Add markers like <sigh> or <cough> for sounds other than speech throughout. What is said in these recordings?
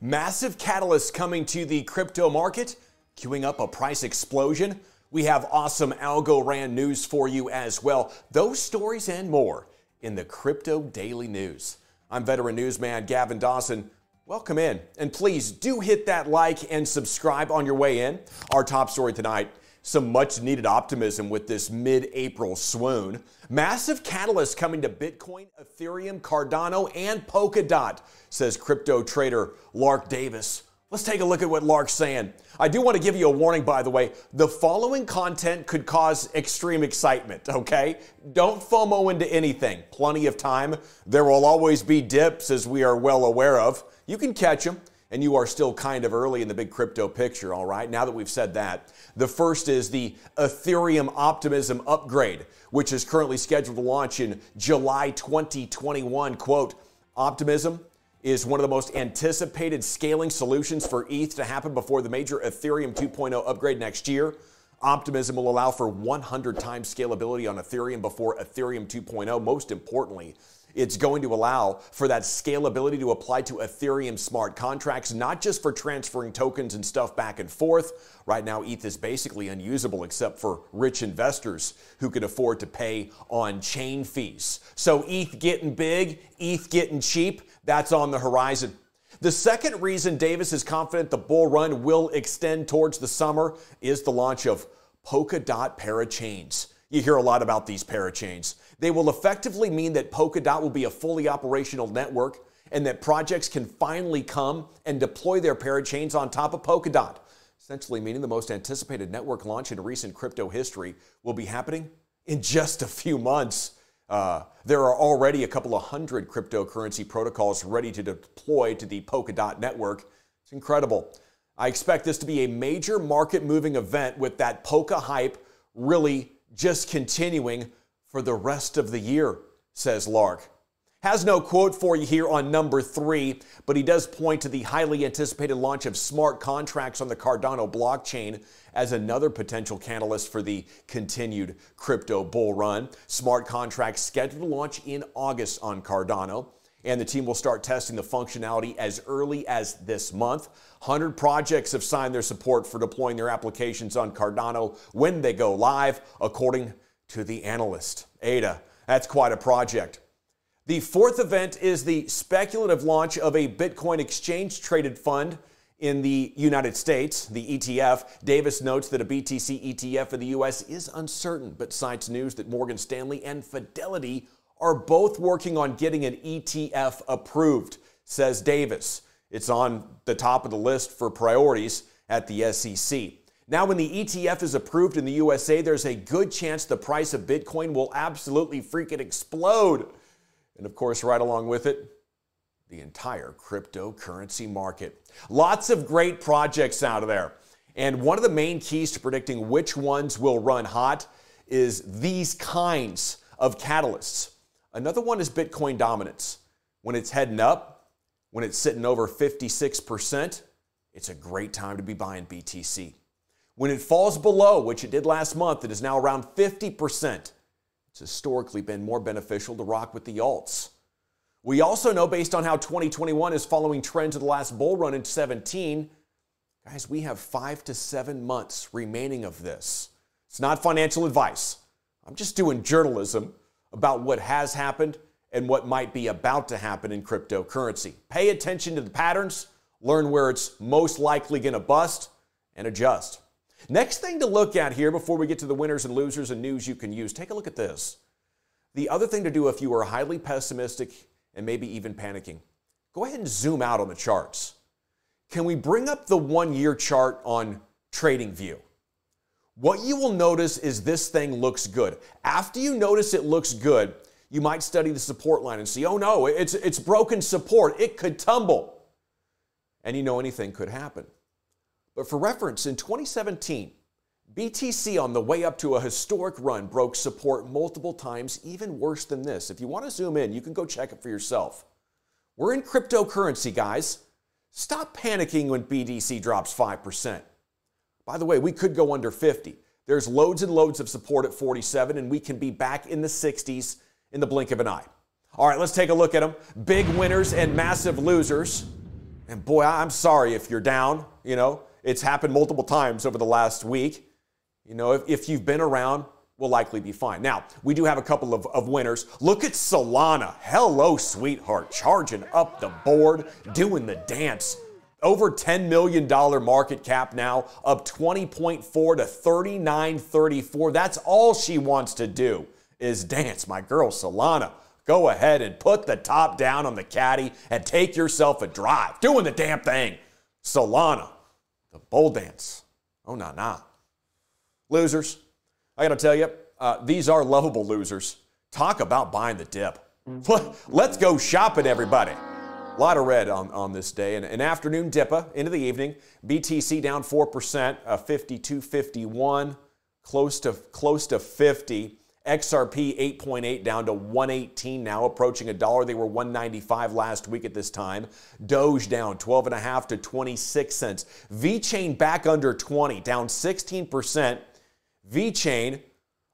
Massive catalyst coming to the crypto market, queuing up a price explosion. We have awesome Algorand news for you as well. Those stories and more in the Crypto Daily News. I'm veteran newsman Gavin Dawson. Welcome in. And please do hit that like and subscribe on your way in. Our top story tonight some much needed optimism with this mid April swoon. Massive catalyst coming to Bitcoin, Ethereum, Cardano, and Polkadot, says crypto trader Lark Davis. Let's take a look at what Lark's saying. I do want to give you a warning, by the way. The following content could cause extreme excitement, okay? Don't FOMO into anything. Plenty of time. There will always be dips, as we are well aware of. You can catch them and you are still kind of early in the big crypto picture, all right? Now that we've said that, the first is the Ethereum Optimism upgrade, which is currently scheduled to launch in July 2021. Quote, Optimism is one of the most anticipated scaling solutions for ETH to happen before the major Ethereum 2.0 upgrade next year. Optimism will allow for 100 times scalability on Ethereum before Ethereum 2.0. Most importantly, it's going to allow for that scalability to apply to Ethereum smart contracts, not just for transferring tokens and stuff back and forth. Right now, ETH is basically unusable except for rich investors who can afford to pay on chain fees. So, ETH getting big, ETH getting cheap, that's on the horizon. The second reason Davis is confident the bull run will extend towards the summer is the launch of Polkadot parachains. You hear a lot about these parachains. They will effectively mean that Polkadot will be a fully operational network and that projects can finally come and deploy their parachains on top of Polkadot, essentially meaning the most anticipated network launch in recent crypto history will be happening in just a few months. Uh, there are already a couple of hundred cryptocurrency protocols ready to deploy to the Polkadot network. It's incredible. I expect this to be a major market moving event with that Polka hype really just continuing for the rest of the year, says Lark. Has no quote for you here on number three, but he does point to the highly anticipated launch of smart contracts on the Cardano blockchain as another potential catalyst for the continued crypto bull run. Smart contracts scheduled to launch in August on Cardano and the team will start testing the functionality as early as this month. 100 projects have signed their support for deploying their applications on Cardano when they go live, according to the analyst. Ada, that's quite a project. The fourth event is the speculative launch of a Bitcoin exchange traded fund in the United States, the ETF. Davis notes that a BTC ETF in the U.S. is uncertain, but cites news that Morgan Stanley and Fidelity are both working on getting an ETF approved, says Davis. It's on the top of the list for priorities at the SEC. Now, when the ETF is approved in the USA, there's a good chance the price of Bitcoin will absolutely freaking explode. And of course, right along with it, the entire cryptocurrency market. Lots of great projects out there. And one of the main keys to predicting which ones will run hot is these kinds of catalysts. Another one is Bitcoin dominance. When it's heading up, when it's sitting over 56%, it's a great time to be buying BTC. When it falls below, which it did last month, it is now around 50%. It's historically been more beneficial to rock with the alts. We also know, based on how 2021 is following trends of the last bull run in 17, guys, we have five to seven months remaining of this. It's not financial advice. I'm just doing journalism about what has happened and what might be about to happen in cryptocurrency. Pay attention to the patterns, learn where it's most likely going to bust, and adjust. Next thing to look at here before we get to the winners and losers and news you can use, take a look at this. The other thing to do if you are highly pessimistic and maybe even panicking, go ahead and zoom out on the charts. Can we bring up the one year chart on TradingView? What you will notice is this thing looks good. After you notice it looks good, you might study the support line and see, oh no, it's, it's broken support. It could tumble. And you know anything could happen. But for reference, in 2017, BTC on the way up to a historic run broke support multiple times, even worse than this. If you want to zoom in, you can go check it for yourself. We're in cryptocurrency, guys. Stop panicking when BTC drops 5%. By the way, we could go under 50. There's loads and loads of support at 47, and we can be back in the 60s in the blink of an eye. All right, let's take a look at them. Big winners and massive losers. And boy, I'm sorry if you're down. You know, it's happened multiple times over the last week. You know, if, if you've been around, we'll likely be fine. Now, we do have a couple of, of winners. Look at Solana. Hello, sweetheart. Charging up the board, doing the dance. Over $10 million market cap now, up 20.4 to 39.34. That's all she wants to do is dance. My girl, Solana. Go ahead and put the top down on the caddy and take yourself a drive. Doing the damn thing. Solana, the bowl dance. Oh, nah, nah. Losers. I got to tell you, uh, these are lovable losers. Talk about buying the dip. <laughs> Let's go shopping, everybody. A lot of red on, on this day. And an afternoon dipper into the evening. BTC down 4%, uh, 52.51, close to, close to 50. XRP 8.8 down to 118 now, approaching a dollar. They were 195 last week at this time. Doge down 12.5 to 26 cents. VeChain back under 20, down 16%. VeChain,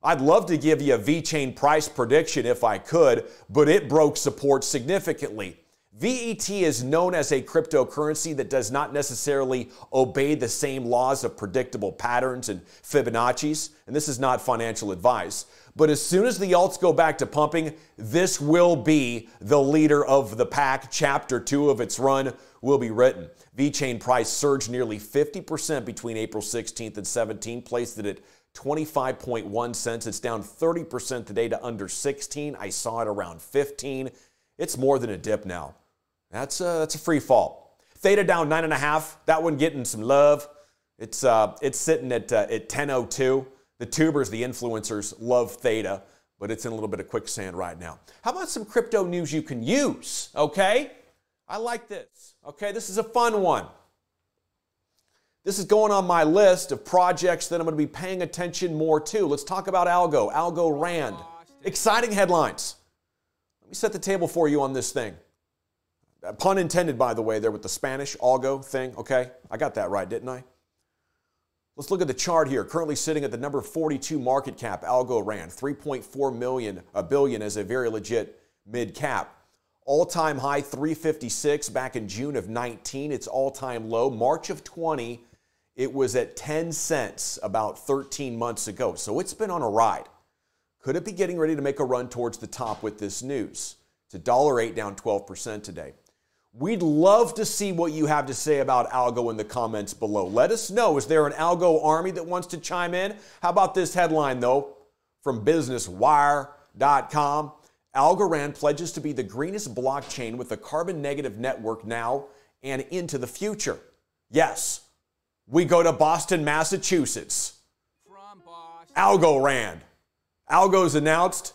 I'd love to give you a VeChain price prediction if I could, but it broke support significantly. VET is known as a cryptocurrency that does not necessarily obey the same laws of predictable patterns and Fibonacci's, and this is not financial advice. But as soon as the alts go back to pumping, this will be the leader of the pack. Chapter two of its run will be written. VeChain price surged nearly 50% between April 16th and 17th, placed it at 25.1 cents. It's down 30% today to under 16. I saw it around 15. It's more than a dip now. That's a, that's a free fall. Theta down nine and a half. That one getting some love. It's uh, it's sitting at uh, at 10.02. The tubers, the influencers, love Theta, but it's in a little bit of quicksand right now. How about some crypto news you can use? Okay, I like this. Okay, this is a fun one. This is going on my list of projects that I'm going to be paying attention more to. Let's talk about Algo, Algorand. Exciting headlines. Let me set the table for you on this thing. Pun intended, by the way, there with the Spanish algo thing. Okay, I got that right, didn't I? Let's look at the chart here. Currently sitting at the number 42 market cap, Algorand, 3.4 million, a billion as a very legit mid cap. All-time high 356 back in June of 19. Its all-time low March of 20. It was at 10 cents about 13 months ago. So it's been on a ride. Could it be getting ready to make a run towards the top with this news? It's $1.08 down 12% today. We'd love to see what you have to say about algo in the comments below. Let us know. Is there an algo army that wants to chime in? How about this headline, though, from BusinessWire.com? Algorand pledges to be the greenest blockchain with a carbon negative network now and into the future. Yes, we go to Boston, Massachusetts. From Boston. Algorand. Algo's announced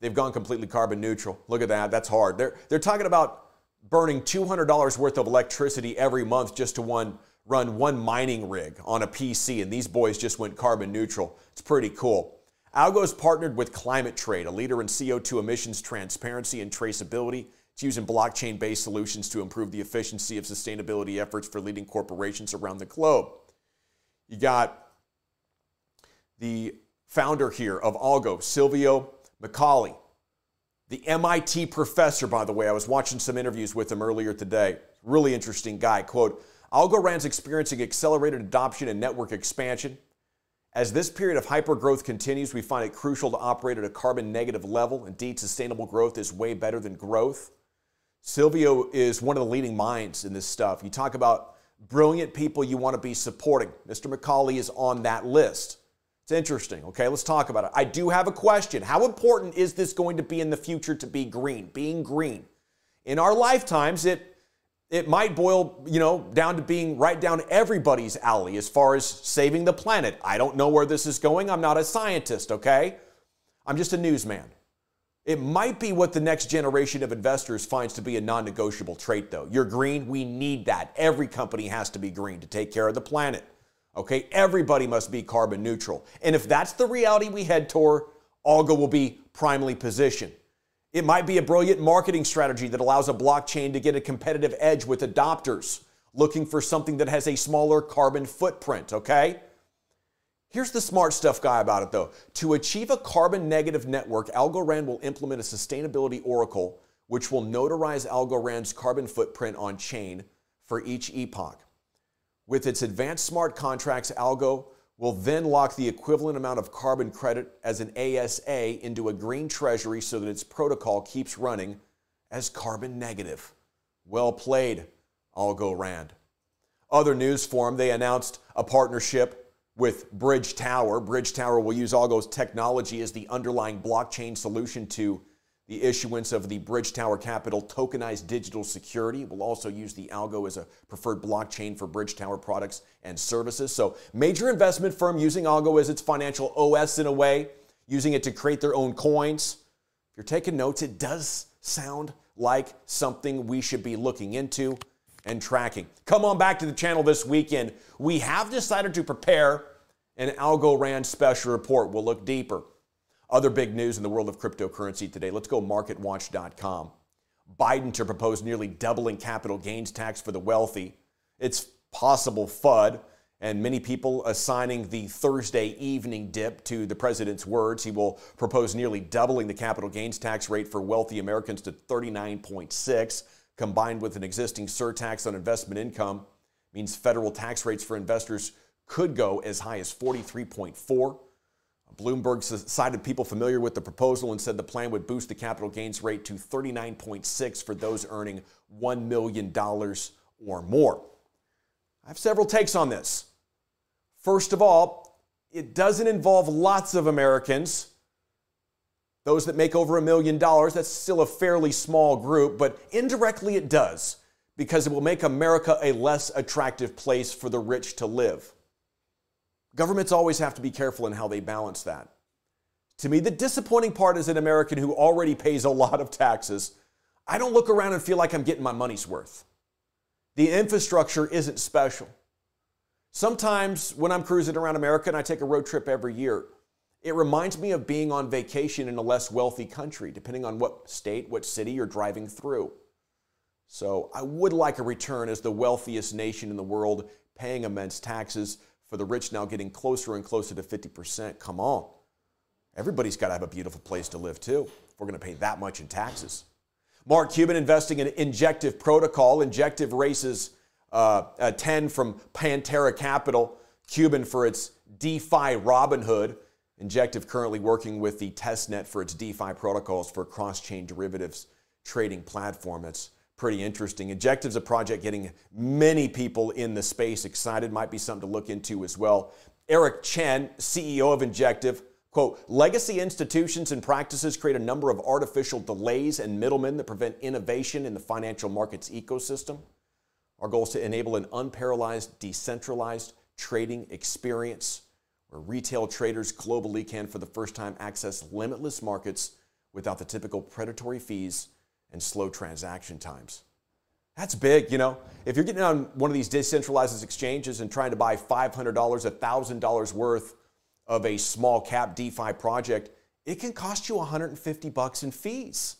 they've gone completely carbon neutral. Look at that. That's hard. They're, they're talking about burning $200 worth of electricity every month just to one, run one mining rig on a PC, and these boys just went carbon neutral. It's pretty cool. Algo's partnered with Climate Trade, a leader in CO2 emissions transparency and traceability. It's using blockchain based solutions to improve the efficiency of sustainability efforts for leading corporations around the globe. You got the founder here of Algo, Silvio Micali. The MIT professor, by the way, I was watching some interviews with him earlier today. Really interesting guy. Quote Algorand's experiencing accelerated adoption and network expansion. As this period of hypergrowth continues, we find it crucial to operate at a carbon negative level. Indeed, sustainable growth is way better than growth. Silvio is one of the leading minds in this stuff. You talk about brilliant people you want to be supporting. Mr. Micali is on that list. It's interesting. Okay, let's talk about it. I do have a question. How important is this going to be in the future to be green? Being green. In our lifetimes, it it might boil, you know, down to being right down everybody's alley as far as saving the planet. I don't know where this is going. I'm not a scientist, okay? I'm just a newsman. It might be what the next generation of investors finds to be a non negotiable trait, though. You're green, we need that. Every company has to be green to take care of the planet. Okay, everybody must be carbon neutral. And if that's the reality we head toward, Algo will be primely positioned. It might be a brilliant marketing strategy that allows a blockchain to get a competitive edge with adopters looking for something that has a smaller carbon footprint, okay? Here's the smart stuff guy about it though. To achieve a carbon negative network, Algorand will implement a sustainability oracle which will notarize Algorand's carbon footprint on chain for each epoch. With its advanced smart contracts, Algo will then lock the equivalent amount of carbon credit as an ASA into a green treasury so that its protocol keeps running as carbon negative. Well played, Algorand. Other news for them, they announced a partnership with Bridge Tower. Bridge Tower will use Algo's technology as the underlying blockchain solution to the issuance of the Bridge Tower Capital tokenized digital security. will also use the Algo as a preferred blockchain for Bridge Tower products and services. So, major investment firm using Algo as its financial OS in a way, using it to create their own coins. If you're taking notes, it does sound like something we should be looking into and tracking. Come on back to the channel this weekend. We have decided to prepare an Algorand special report. We'll look deeper other big news in the world of cryptocurrency today. Let's go marketwatch.com. Biden to propose nearly doubling capital gains tax for the wealthy. It's possible FUD, and many people assigning the Thursday evening dip to the president's words. He will propose nearly doubling the capital gains tax rate for wealthy Americans to 39.6, combined with an existing surtax on investment income, means federal tax rates for investors could go as high as 43.4. Bloomberg cited people familiar with the proposal and said the plan would boost the capital gains rate to 39.6 for those earning $1 million or more. I have several takes on this. First of all, it doesn't involve lots of Americans. Those that make over a million dollars, that's still a fairly small group, but indirectly it does because it will make America a less attractive place for the rich to live. Governments always have to be careful in how they balance that. To me, the disappointing part is an American who already pays a lot of taxes. I don't look around and feel like I'm getting my money's worth. The infrastructure isn't special. Sometimes when I'm cruising around America and I take a road trip every year, it reminds me of being on vacation in a less wealthy country, depending on what state, what city you're driving through. So I would like a return as the wealthiest nation in the world, paying immense taxes for the rich now getting closer and closer to 50%. Come on. Everybody's got to have a beautiful place to live too if we're going to pay that much in taxes. Mark Cuban investing in Injective Protocol. Injective races uh, a 10 from Pantera Capital. Cuban for its DeFi Robinhood. Injective currently working with the testnet for its DeFi protocols for cross chain derivatives trading platform. That's pretty interesting. Injective's a project getting many people in the space excited. Might be something to look into as well. Eric Chen, CEO of Injective, quote, legacy institutions and practices create a number of artificial delays and middlemen that prevent innovation in the financial markets ecosystem. Our goal is to enable an unparalleled, decentralized trading experience where retail traders globally can, for the first time, access limitless markets without the typical predatory fees and slow transaction times. That's big, you know. If you're getting on one of these decentralized exchanges and trying to buy $500, $1,000 worth of a small cap DeFi project, it can cost you 150 bucks in fees.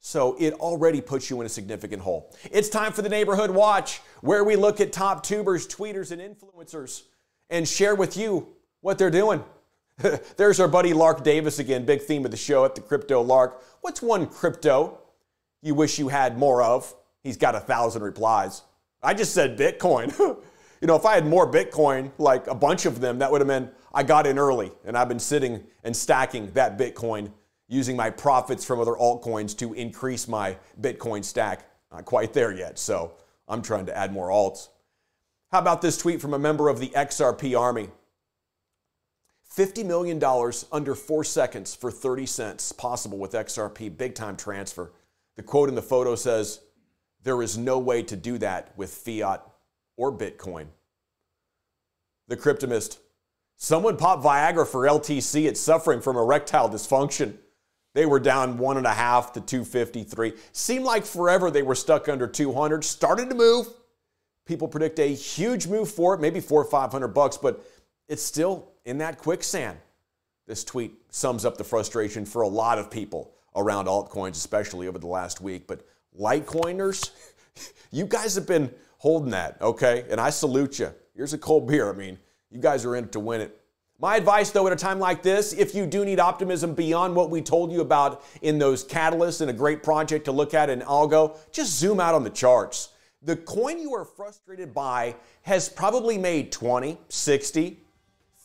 So it already puts you in a significant hole. It's time for the Neighborhood Watch, where we look at top tubers, tweeters, and influencers and share with you what they're doing. <laughs> There's our buddy Lark Davis again, big theme of the show at the Crypto Lark. What's one crypto you wish you had more of? He's got a thousand replies. I just said Bitcoin. <laughs> you know, if I had more Bitcoin, like a bunch of them, that would have meant I got in early and I've been sitting and stacking that Bitcoin using my profits from other altcoins to increase my Bitcoin stack. Not quite there yet, so I'm trying to add more alts. How about this tweet from a member of the XRP Army? $50 million under four seconds for 30 cents, possible with XRP, big time transfer. The quote in the photo says, There is no way to do that with fiat or Bitcoin. The Cryptomist. Someone popped Viagra for LTC. It's suffering from erectile dysfunction. They were down one and a half to 253. Seemed like forever they were stuck under 200. Started to move. People predict a huge move for it, maybe four or 500 bucks, but it's still in that quicksand. This tweet sums up the frustration for a lot of people around altcoins, especially over the last week. But Litecoiners, <laughs> you guys have been holding that, okay? And I salute you. Here's a cold beer. I mean, you guys are in it to win it. My advice, though, at a time like this, if you do need optimism beyond what we told you about in those catalysts and a great project to look at in Algo, just zoom out on the charts. the coin you are frustrated by has probably made 20, 60,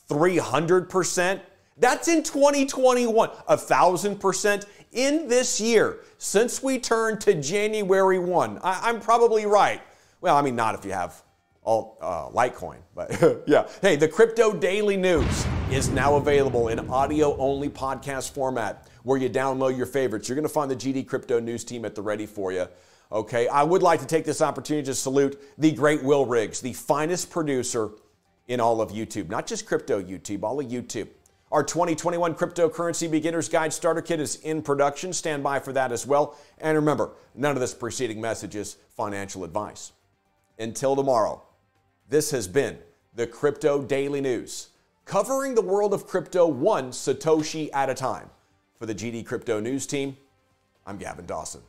300%. That's in 2021, a thousand percent in this year since we turned to January 1. I, am probably right. Well, I mean, not if you have all uh, Litecoin, but <laughs> yeah. Hey, the Crypto Daily News is now available in audio only podcast format where you download your favorites. You're going to find the GD Crypto News team at the ready for you. Okay, I would like to take this opportunity to salute the great Will Riggs, the finest producer in all of YouTube, not just crypto YouTube, all of YouTube. Our 2021 Cryptocurrency Beginner's Guide Starter Kit is in production. Stand by for that as well. And remember, none of this preceding message is financial advice. Until tomorrow, this has been the Crypto Daily News, covering the world of crypto one Satoshi at a time. For the GD Crypto News team, I'm Gavin Dawson.